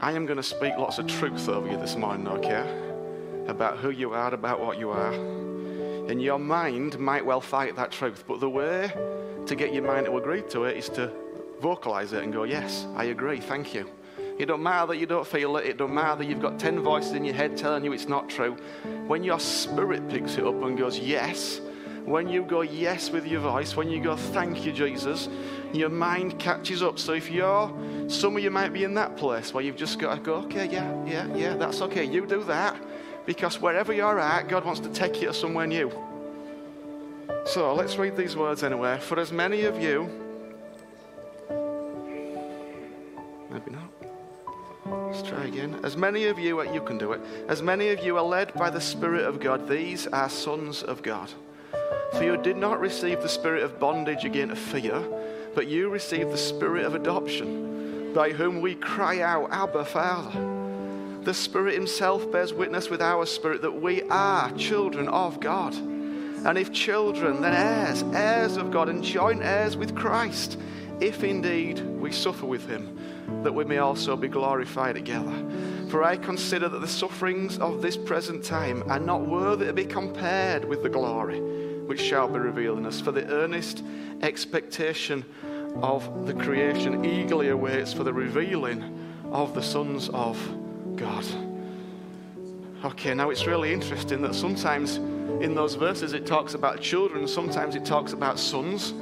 I am going to speak lots of truth over you this morning, okay? About who you are, about what you are. And your mind might well fight that truth, but the way to get your mind to agree to it is to vocalize it and go, Yes, I agree, thank you. It don't matter that you don't feel it. It don't matter that you've got 10 voices in your head telling you it's not true. When your spirit picks it up and goes, yes, when you go yes with your voice, when you go thank you, Jesus, your mind catches up. So if you're, some of you might be in that place where you've just got to go, okay, yeah, yeah, yeah, that's okay. You do that because wherever you're at, God wants to take you to somewhere new. So let's read these words anyway. For as many of you, maybe not. Let's try again. As many of you, you can do it, as many of you are led by the Spirit of God, these are sons of God. For you did not receive the spirit of bondage again to fear, but you received the spirit of adoption, by whom we cry out, Abba, Father. The Spirit Himself bears witness with our spirit that we are children of God. And if children, then heirs, heirs of God, and joint heirs with Christ, if indeed we suffer with Him that we may also be glorified together. For I consider that the sufferings of this present time are not worthy to be compared with the glory which shall be revealed in us. For the earnest expectation of the creation eagerly awaits for the revealing of the sons of God. Okay, now it's really interesting that sometimes in those verses it talks about children, sometimes it talks about sons,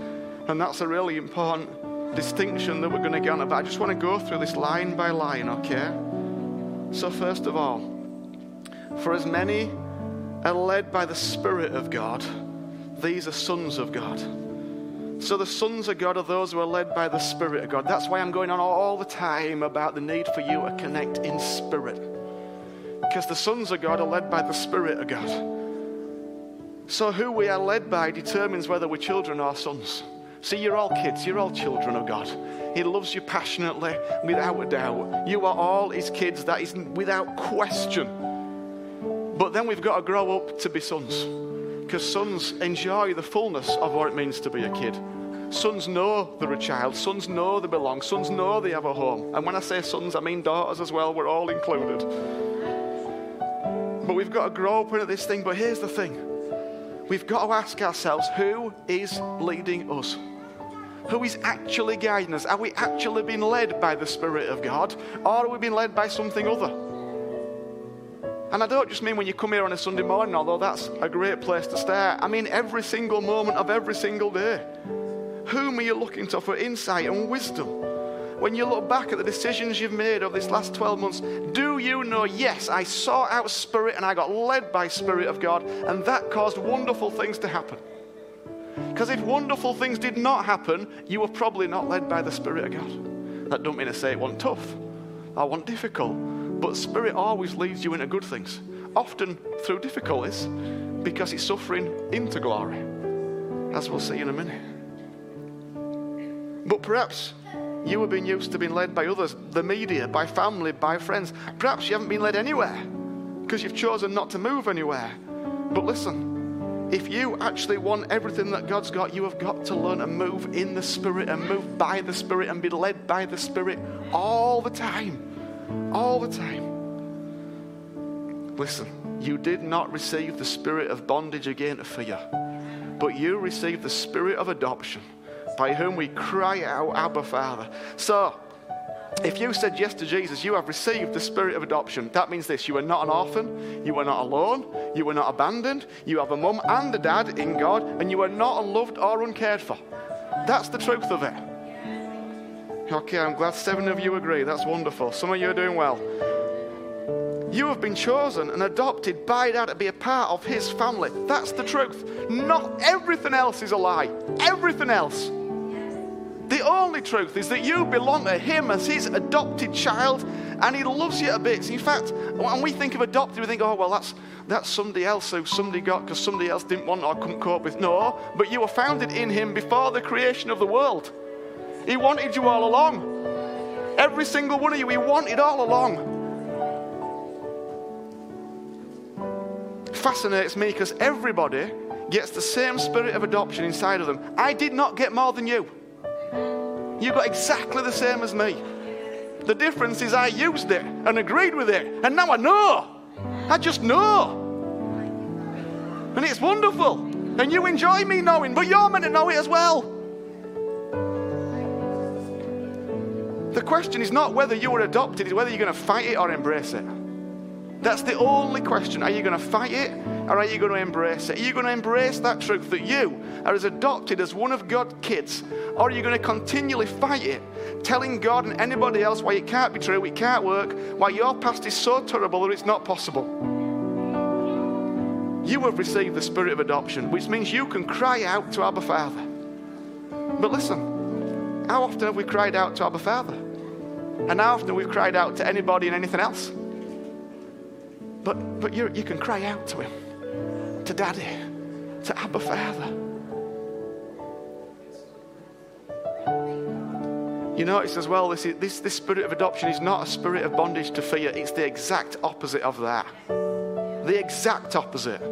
and that's a really important distinction that we're going to get on about. I just want to go through this line by line, okay? So, first of all, for as many are led by the Spirit of God, these are sons of God. So, the sons of God are those who are led by the Spirit of God. That's why I'm going on all the time about the need for you to connect in spirit. Because the sons of God are led by the Spirit of God. So, who we are led by determines whether we're children or sons. See, you're all kids, you're all children of God. He loves you passionately, without a doubt. You are all His kids, that is without question. But then we've got to grow up to be sons. Because sons enjoy the fullness of what it means to be a kid. Sons know they're a child. Sons know they belong. Sons know they have a home. And when I say sons, I mean daughters as well. We're all included. But we've got to grow up into this thing. But here's the thing we've got to ask ourselves who is leading us? who is actually guiding us. Are we actually being led by the Spirit of God, or are we being led by something other? And I don't just mean when you come here on a Sunday morning, although that's a great place to start. I mean every single moment of every single day. Whom are you looking to for insight and wisdom? When you look back at the decisions you've made over this last 12 months, do you know, yes, I saw out Spirit and I got led by Spirit of God, and that caused wonderful things to happen? Because if wonderful things did not happen, you were probably not led by the Spirit of God. That don't mean to say it wasn't tough. I wasn't difficult. But Spirit always leads you into good things, often through difficulties, because it's suffering into glory, as we'll see in a minute. But perhaps you have been used to being led by others, the media, by family, by friends. Perhaps you haven't been led anywhere because you've chosen not to move anywhere. But listen, if you actually want everything that God's got, you have got to learn to move in the Spirit and move by the Spirit and be led by the Spirit all the time. All the time. Listen, you did not receive the spirit of bondage again to fear, but you received the spirit of adoption by whom we cry out, Abba, Father. So, if you said yes to Jesus, you have received the spirit of adoption. That means this you are not an orphan, you are not alone, you are not abandoned, you have a mum and a dad in God, and you are not unloved or uncared for. That's the truth of it. Okay, I'm glad seven of you agree. That's wonderful. Some of you are doing well. You have been chosen and adopted by Dad to be a part of His family. That's the truth. Not everything else is a lie. Everything else. The only truth is that you belong to Him as His adopted child, and He loves you a bit. In fact, when we think of adopted, we think, oh, well, that's, that's somebody else who somebody got because somebody else didn't want or couldn't cope with. No, but you were founded in Him before the creation of the world. He wanted you all along. Every single one of you, He wanted all along. Fascinates me because everybody gets the same spirit of adoption inside of them. I did not get more than you. You got exactly the same as me. The difference is I used it and agreed with it. And now I know. I just know. And it's wonderful. And you enjoy me knowing, but you're meant to know it as well. The question is not whether you were adopted, it's whether you're going to fight it or embrace it. That's the only question. Are you going to fight it or are you going to embrace it? Are you going to embrace that truth that you are as adopted as one of God's kids? Or are you going to continually fight it, telling God and anybody else why it can't be true, it can't work, why your past is so terrible that it's not possible? You have received the spirit of adoption, which means you can cry out to Abba Father. But listen, how often have we cried out to Abba Father? And how often have we cried out to anybody and anything else? But, but you you can cry out to Him, to Daddy, to Abba Father. You notice as well, this, is, this, this spirit of adoption is not a spirit of bondage to fear, it's the exact opposite of that. The exact opposite.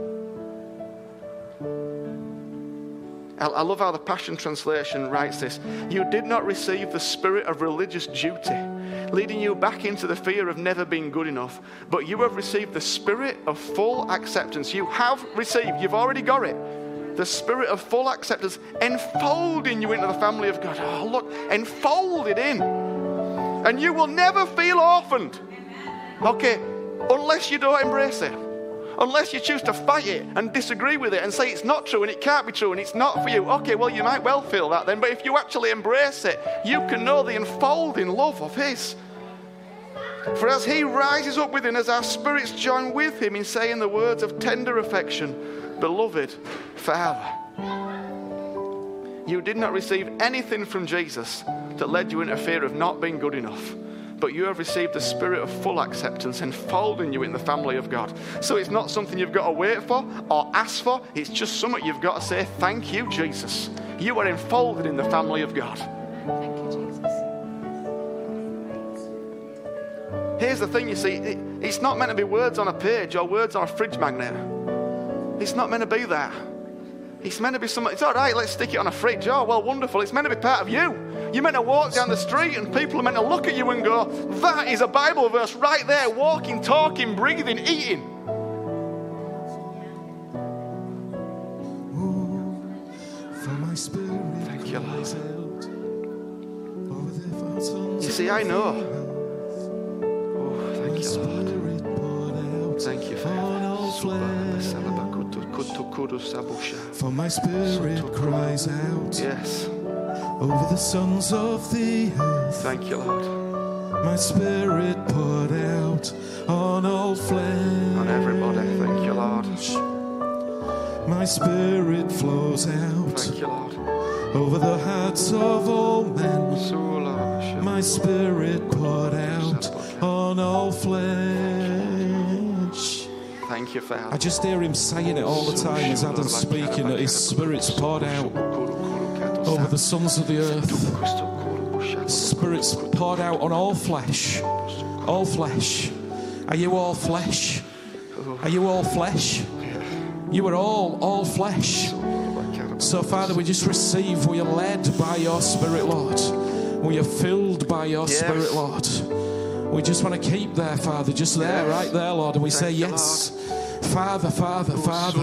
I, love how the Passion Translation writes this. You did not receive the spirit of religious duty leading you back into the fear of never being good enough. But you have received the spirit of full acceptance. You have received, you've already got it. The spirit of full acceptance enfolding you into the family of God. Oh, look, enfolded in. And you will never feel orphaned. Okay, unless you don't embrace it. Unless you choose to fight it and disagree with it and say it's not true and it can't be true and it's not for you. Okay, well, you might well feel that then, but if you actually embrace it, you can know the enfolding love of His. For as he rises up within us, our spirits join with him in saying the words of tender affection Beloved Father. You did not receive anything from Jesus that led you into fear of not being good enough, but you have received the spirit of full acceptance, enfolding you in the family of God. So it's not something you've got to wait for or ask for, it's just something you've got to say, Thank you, Jesus. You are enfolded in the family of God. Thank you, Jesus. Here's the thing you see, it, it's not meant to be words on a page or words on a fridge magnet. It's not meant to be that. It's meant to be something, it's all right, let's stick it on a fridge. Oh, well, wonderful. It's meant to be part of you. You're meant to walk down the street and people are meant to look at you and go, that is a Bible verse right there, walking, talking, breathing, eating. For my spirit Thank you, Lord. cries out over the fountains You see, I know. Oh, thank you, Lord. Spirit poured out Thank you, flesh. For my spirit cries out Yes. over the sons of the earth. Thank you, Lord. My spirit poured out on all flesh. On everybody. Thank you, Lord. My spirit flows out Thank you, Lord. over the hearts of all men. My spirit poured out on all flesh. Thank you, I just hear him saying it all the time as Adam's speaking that his spirit's poured out over the sons of the earth. Spirit's poured out on all flesh. All flesh. Are you all flesh? Are you all flesh? You are all, all flesh. So, Father, we just receive. We are led by your Spirit, Lord. We are filled by your Yes. Spirit, Lord. We just want to keep there, Father, just there, right there, Lord. And we say, Yes. Father, Father, Father.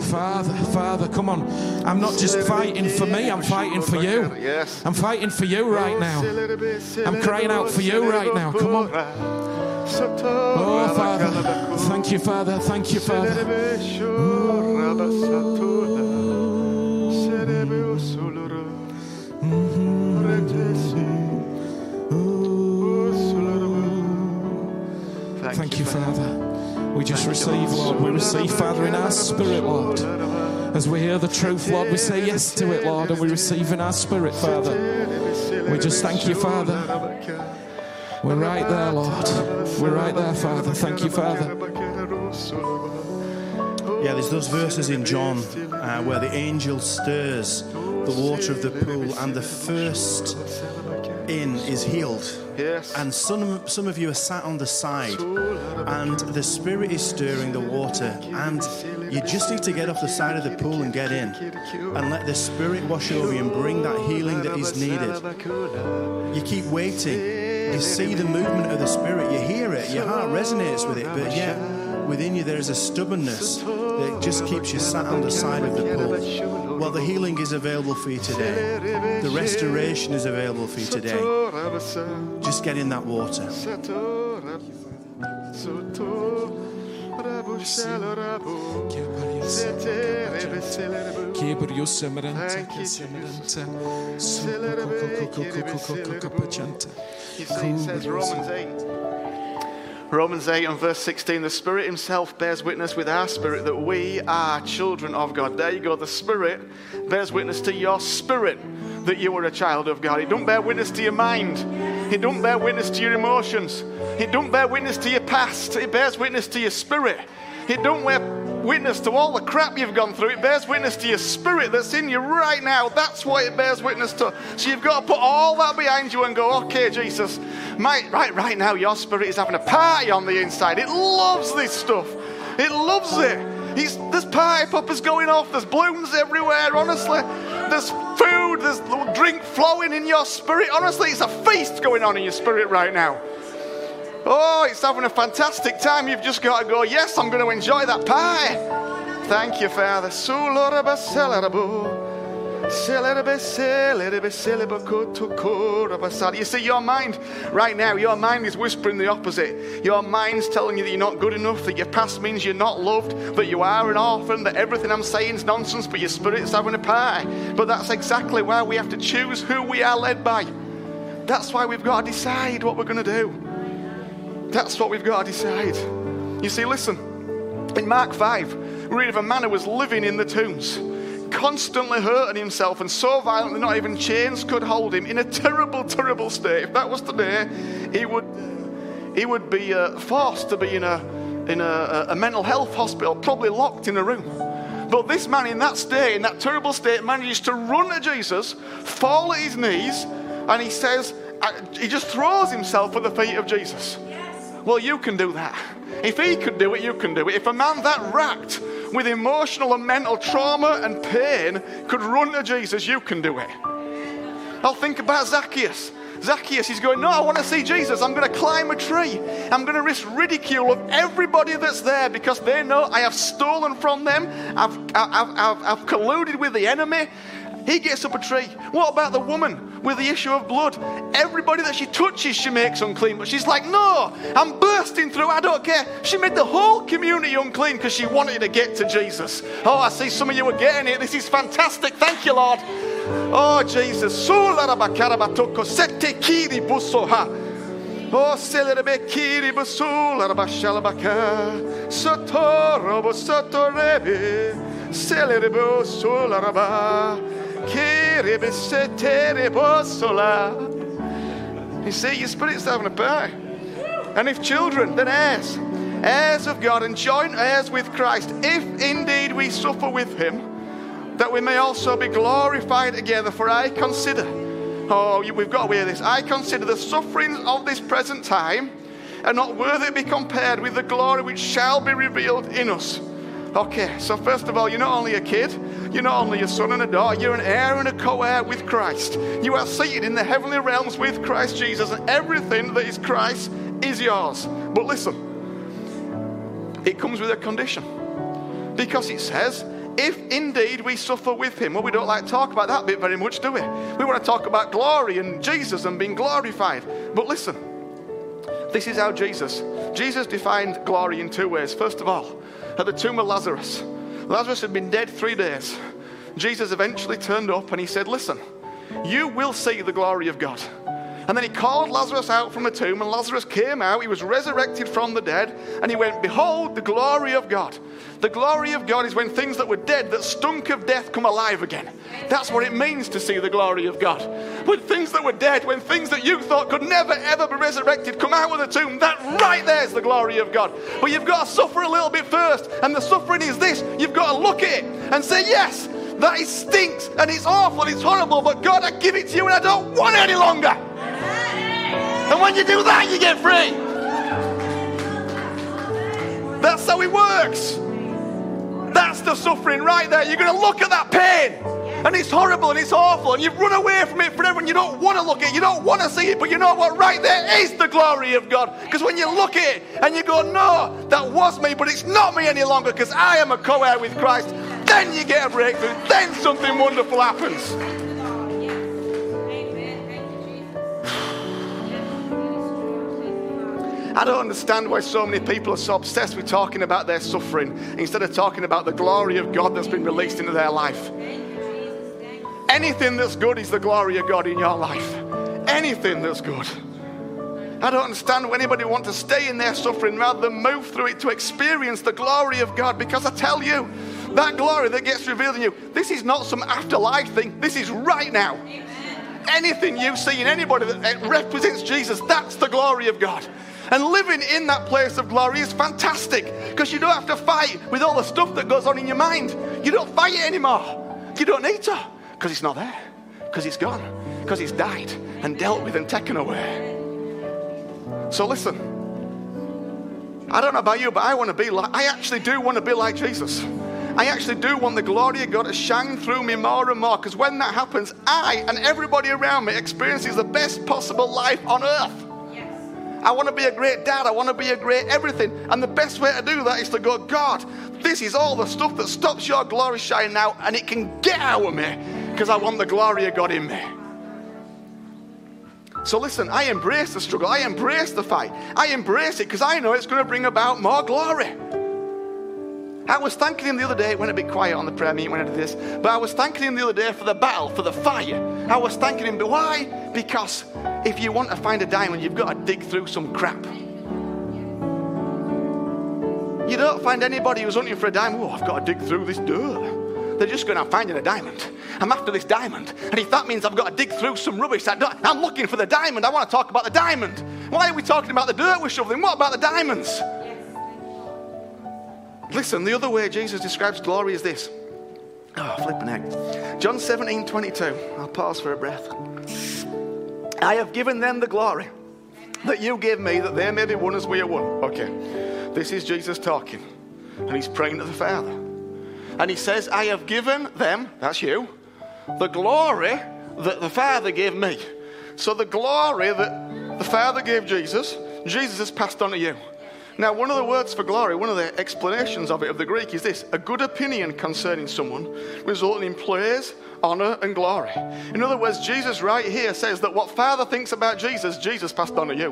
Father, Father, come on. I'm not just fighting for me, I'm fighting for you. I'm fighting for you right now. I'm crying out for you right now. Come on. Oh, Father. Thank you, Father. Thank you, Father. Mm-hmm. Mm-hmm. Thank you, Father. We just receive, Lord. We receive, Father, in our spirit, Lord. As we hear the truth, Lord, we say yes to it, Lord, and we receive in our spirit, Father. We just thank you, Father. We're right there, Lord. We're right there, Father. Thank you, Father. Yeah, there's those verses in John uh, where the angel stirs the water of the pool, and the first in is healed. Yes. And some, some of you are sat on the side, and the Spirit is stirring the water, and you just need to get off the side of the pool and get in, and let the Spirit wash over you and bring that healing that is needed. You keep waiting, You see the movement of the Spirit, you hear it, your heart resonates with it, but yet within you there is a stubbornness that just keeps you sat on the side of the pool. Well, the healing is available for you today, the restoration is available for you today. Just get in that water. You see, it says Romans 8. Romans 8 and verse 16 the Spirit Himself bears witness with our spirit that we are children of God. There you go. The Spirit bears witness to your spirit that you are a child of God. It don't bear witness to your mind, it don't bear witness to your emotions, it don't bear witness to your past, it bears witness to your spirit. It don't bear witness to all the crap you've gone through. It bears witness to your spirit that's in you right now. That's what it bears witness to. So you've got to put all that behind you and go, okay, Jesus, my, right, right now your spirit is having a party on the inside. It loves this stuff. It loves it. He's, there's party poppers going off. There's balloons everywhere. Honestly, there's food. There's drink flowing in your spirit. Honestly, it's a feast going on in your spirit right now. Oh, it's having a fantastic time. You've just got to go, yes, I'm going to enjoy that pie. Thank you, Father. You see, your mind right now, your mind is whispering the opposite. Your mind's telling you that you're not good enough, that your past means you're not loved, that you are an orphan, that everything I'm saying is nonsense, but your spirit's having a pie. But that's exactly why we have to choose who we are led by. That's why we've got to decide what we're going to do. That's what we've got to decide. You see, listen, in Mark 5, we read of a man who was living in the tombs, constantly hurting himself and so violently not even chains could hold him in a terrible, terrible state. If that was today, he would, he would be uh, forced to be in, a, in a, a mental health hospital, probably locked in a room. But this man, in that state, in that terrible state, manages to run to Jesus, fall at his knees, and he says, uh, he just throws himself at the feet of Jesus. Well, you can do that. If he could do it, you can do it. If a man that racked with emotional and mental trauma and pain could run to Jesus, you can do it. I'll think about Zacchaeus. Zacchaeus, he's going, No, I want to see Jesus. I'm going to climb a tree. I'm going to risk ridicule of everybody that's there because they know I have stolen from them. I've, I've, I've, I've colluded with the enemy. He gets up a tree. What about the woman with the issue of blood? Everybody that she touches, she makes unclean. But she's like, no, I'm bursting through. I don't care. She made the whole community unclean because she wanted to get to Jesus. Oh, I see some of you are getting it. This is fantastic. Thank you, Lord. Oh, Jesus. Oh, you see, your spirit's having a party. And if children, then heirs, heirs of God and joint heirs with Christ, if indeed we suffer with him, that we may also be glorified together. For I consider, oh, we've got to hear this, I consider the sufferings of this present time are not worthy to be compared with the glory which shall be revealed in us. Okay, so first of all, you're not only a kid, you're not only a son and a daughter, you're an heir and a co heir with Christ. You are seated in the heavenly realms with Christ Jesus, and everything that is Christ is yours. But listen, it comes with a condition. Because it says, if indeed we suffer with him. Well, we don't like to talk about that bit very much, do we? We want to talk about glory and Jesus and being glorified. But listen, this is how Jesus, Jesus defined glory in two ways. First of all, at the tomb of Lazarus. Lazarus had been dead three days. Jesus eventually turned up and he said, Listen, you will see the glory of God. And then he called Lazarus out from the tomb, and Lazarus came out. He was resurrected from the dead, and he went, Behold, the glory of God. The glory of God is when things that were dead, that stunk of death, come alive again. That's what it means to see the glory of God. When things that were dead, when things that you thought could never ever be resurrected come out of the tomb, that right there is the glory of God. But you've got to suffer a little bit first, and the suffering is this you've got to look at it and say, Yes, that it stinks and it's awful and it's horrible, but God, I give it to you and I don't want it any longer. And when you do that, you get free. That's how it works. That's the suffering right there. You're going to look at that pain And it's horrible and it's awful, and you've run away from it forever, and you don't want to look at it, you don't want to see it, but you know what? Right there is the glory of God. Because when you look at it and you go, No, that was me, but it's not me any longer because I am a co heir with Christ, then you get a breakthrough, then something wonderful happens. I don't understand why so many people are so obsessed with talking about their suffering instead of talking about the glory of God that's been released into their life. Anything that's good is the glory of God in your life. Anything that's good. I don't understand why anybody wants to stay in their suffering rather than move through it to experience the glory of God. Because I tell you, that glory that gets revealed in you, this is not some afterlife thing. This is right now. Anything you see in anybody that represents Jesus, that's the glory of God. And living in that place of glory is fantastic because you don't have to fight with all the stuff that goes on in your mind. You don't fight it anymore. You don't need to because it's not there, because it's gone, because it's died and dealt with and taken away. So listen, I don't know about you, but I want to be like, I actually do want to be like Jesus. I actually do want the glory of God to shine through me more and more because when that happens, I and everybody around me experiences the best possible life on earth. I want to be a great dad. I want to be a great everything. And the best way to do that is to go, God, this is all the stuff that stops your glory shining now, and it can get out of me because I want the glory of God in me. So listen, I embrace the struggle. I embrace the fight. I embrace it because I know it's going to bring about more glory. I was thanking him the other day, when it went bit quiet on the prayer meeting when I did this, but I was thanking him the other day for the battle, for the fire. I was thanking him, but why? Because if you want to find a diamond, you've got to dig through some crap. You don't find anybody who's hunting for a diamond, oh, I've got to dig through this dirt. They're just going, I'm finding a diamond. I'm after this diamond. And if that means I've got to dig through some rubbish, I'm looking for the diamond. I want to talk about the diamond. Why are we talking about the dirt we're shoveling? What about the diamonds? Listen, the other way Jesus describes glory is this. Oh, flipping heck. John 17, 22. I'll pause for a breath. I have given them the glory that you gave me, that they may be one as we are one. Okay. This is Jesus talking. And he's praying to the Father. And he says, I have given them, that's you, the glory that the Father gave me. So the glory that the Father gave Jesus, Jesus has passed on to you. Now, one of the words for glory, one of the explanations of it, of the Greek, is this a good opinion concerning someone, resulting in praise, honor, and glory. In other words, Jesus right here says that what Father thinks about Jesus, Jesus passed on to you.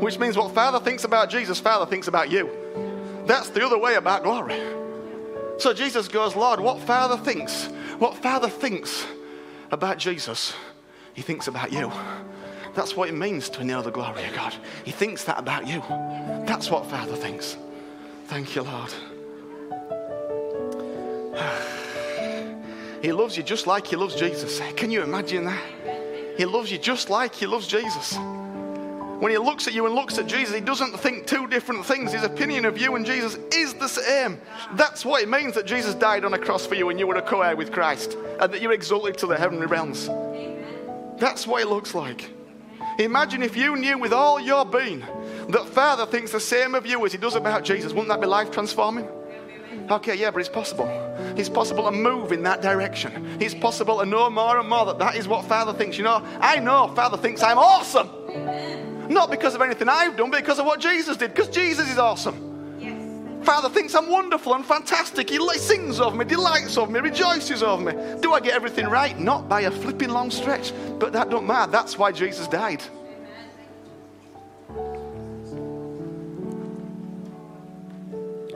Which means what Father thinks about Jesus, Father thinks about you. That's the other way about glory. So Jesus goes, Lord, what Father thinks, what Father thinks about Jesus, he thinks about you. That's what it means to know the glory of God. He thinks that about you. That's what Father thinks. Thank you, Lord. He loves you just like He loves Jesus. Can you imagine that? He loves you just like He loves Jesus. When He looks at you and looks at Jesus, He doesn't think two different things. His opinion of you and Jesus is the same. That's what it means that Jesus died on a cross for you and you were a co heir with Christ and that you're exalted to the heavenly realms. That's what it looks like. Imagine if you knew with all your being that Father thinks the same of you as He does about Jesus. Wouldn't that be life transforming? Okay, yeah, but it's possible. It's possible to move in that direction. It's possible to know more and more that that is what Father thinks. You know, I know Father thinks I'm awesome. Not because of anything I've done, but because of what Jesus did, because Jesus is awesome. Father thinks I'm wonderful and fantastic. He sings of me, delights of me, rejoices of me. Do I get everything right? Not by a flipping long stretch, but that don't matter. That's why Jesus died.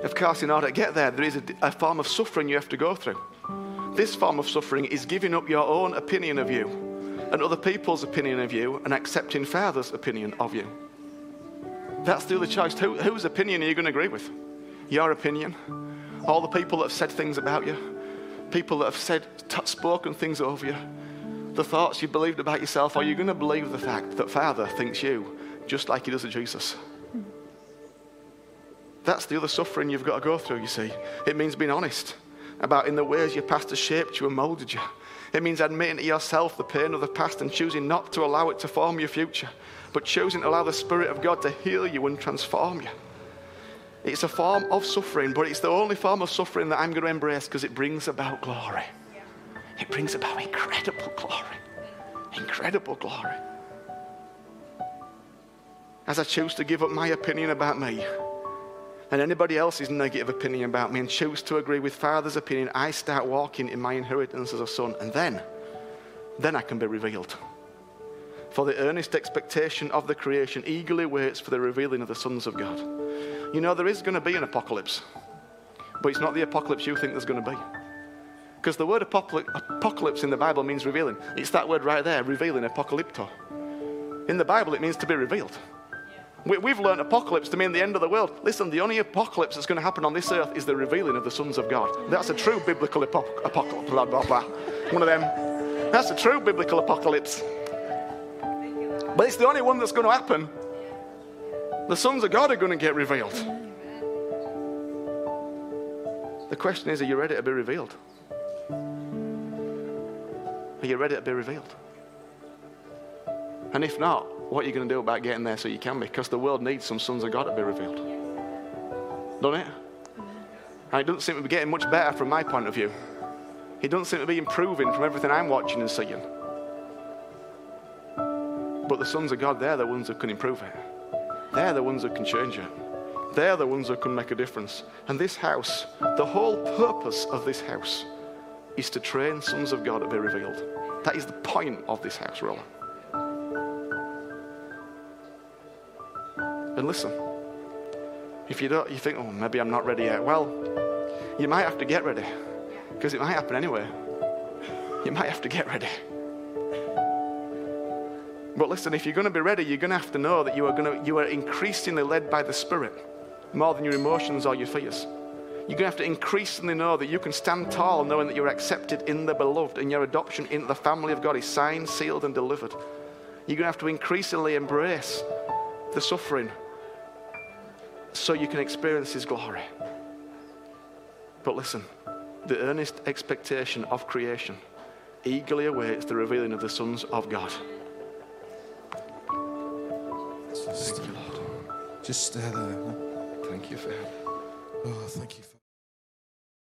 Of course, in order to get there, there is a, a, form of suffering you have to go through. This form of suffering is giving up your own opinion of you and other people's opinion of you and accepting Father's opinion of you. That's the other choice. Who, whose opinion are you going to agree with? Your opinion? All the people that have said things about you? People that have said, t- spoken things over you? The thoughts you believed about yourself? Are you going to believe the fact that Father thinks you just like he does of Jesus? That's the other suffering you've got to go through, you see. It means being honest about in the ways your past has shaped you and molded you. It means admitting to yourself the pain of the past and choosing not to allow it to form your future, but choosing to allow the Spirit of God to heal you and transform you. It's a form of suffering, but it's the only form of suffering that I'm going to embrace because it brings about glory. it brings about incredible glory. Incredible glory. As I choose to give up my opinion about me and anybody else's negative opinion about me and choose to agree with Father's opinion, I start walking in my inheritance as a son. And then, then I can be revealed. For the earnest expectation of the creation eagerly waits for the revealing of the sons of God. You know, there is going to be an apocalypse, but it's not the apocalypse you think there's going to be. Because the word apocalypse in the Bible means revealing. It's that word right there, revealing, apocalypto. In the Bible, it means to be revealed. We, have learned apocalypse to mean the end of the world. Listen, the only apocalypse that's going to happen on this earth is the revealing of the sons of God. That's a true biblical apocalypse. One of them. That's a true biblical apocalypse. But it's the only one that's going to happen. The sons of God are going to get revealed. The question is are you ready to be revealed? Are you ready to be revealed? And if not, what are you going to do about getting there so you can be? Because the world needs some sons of God to be revealed. Don't it? And it doesn't seem to be getting much better from my point of view. It doesn't seem to be improving from everything I'm watching and seeing. But the sons of God, they're the ones that can improve it. They're the ones that can change it. They're the ones that can make a difference. And this house, the whole purpose of this house is to train sons of God to be revealed. That is the point of this house, Roller. And listen, if you don't, you think, oh, maybe I'm not ready yet. Well, you might have to get ready because it might happen anyway. You might have to get ready. But listen, if you're going to be ready, you're going to have to know that you are, going to, you are increasingly led by the Spirit more than your emotions or your fears. You're going to have to increasingly know that you can stand tall knowing that you're accepted in the beloved and your adoption into the family of God is signed, sealed, and delivered. You're going to have to increasingly embrace the suffering so you can experience His glory. But listen, the earnest expectation of creation eagerly awaits the revealing of the sons of God. Just, thank you, Lord. Just stay there. Thank you, Father. Oh, thank you.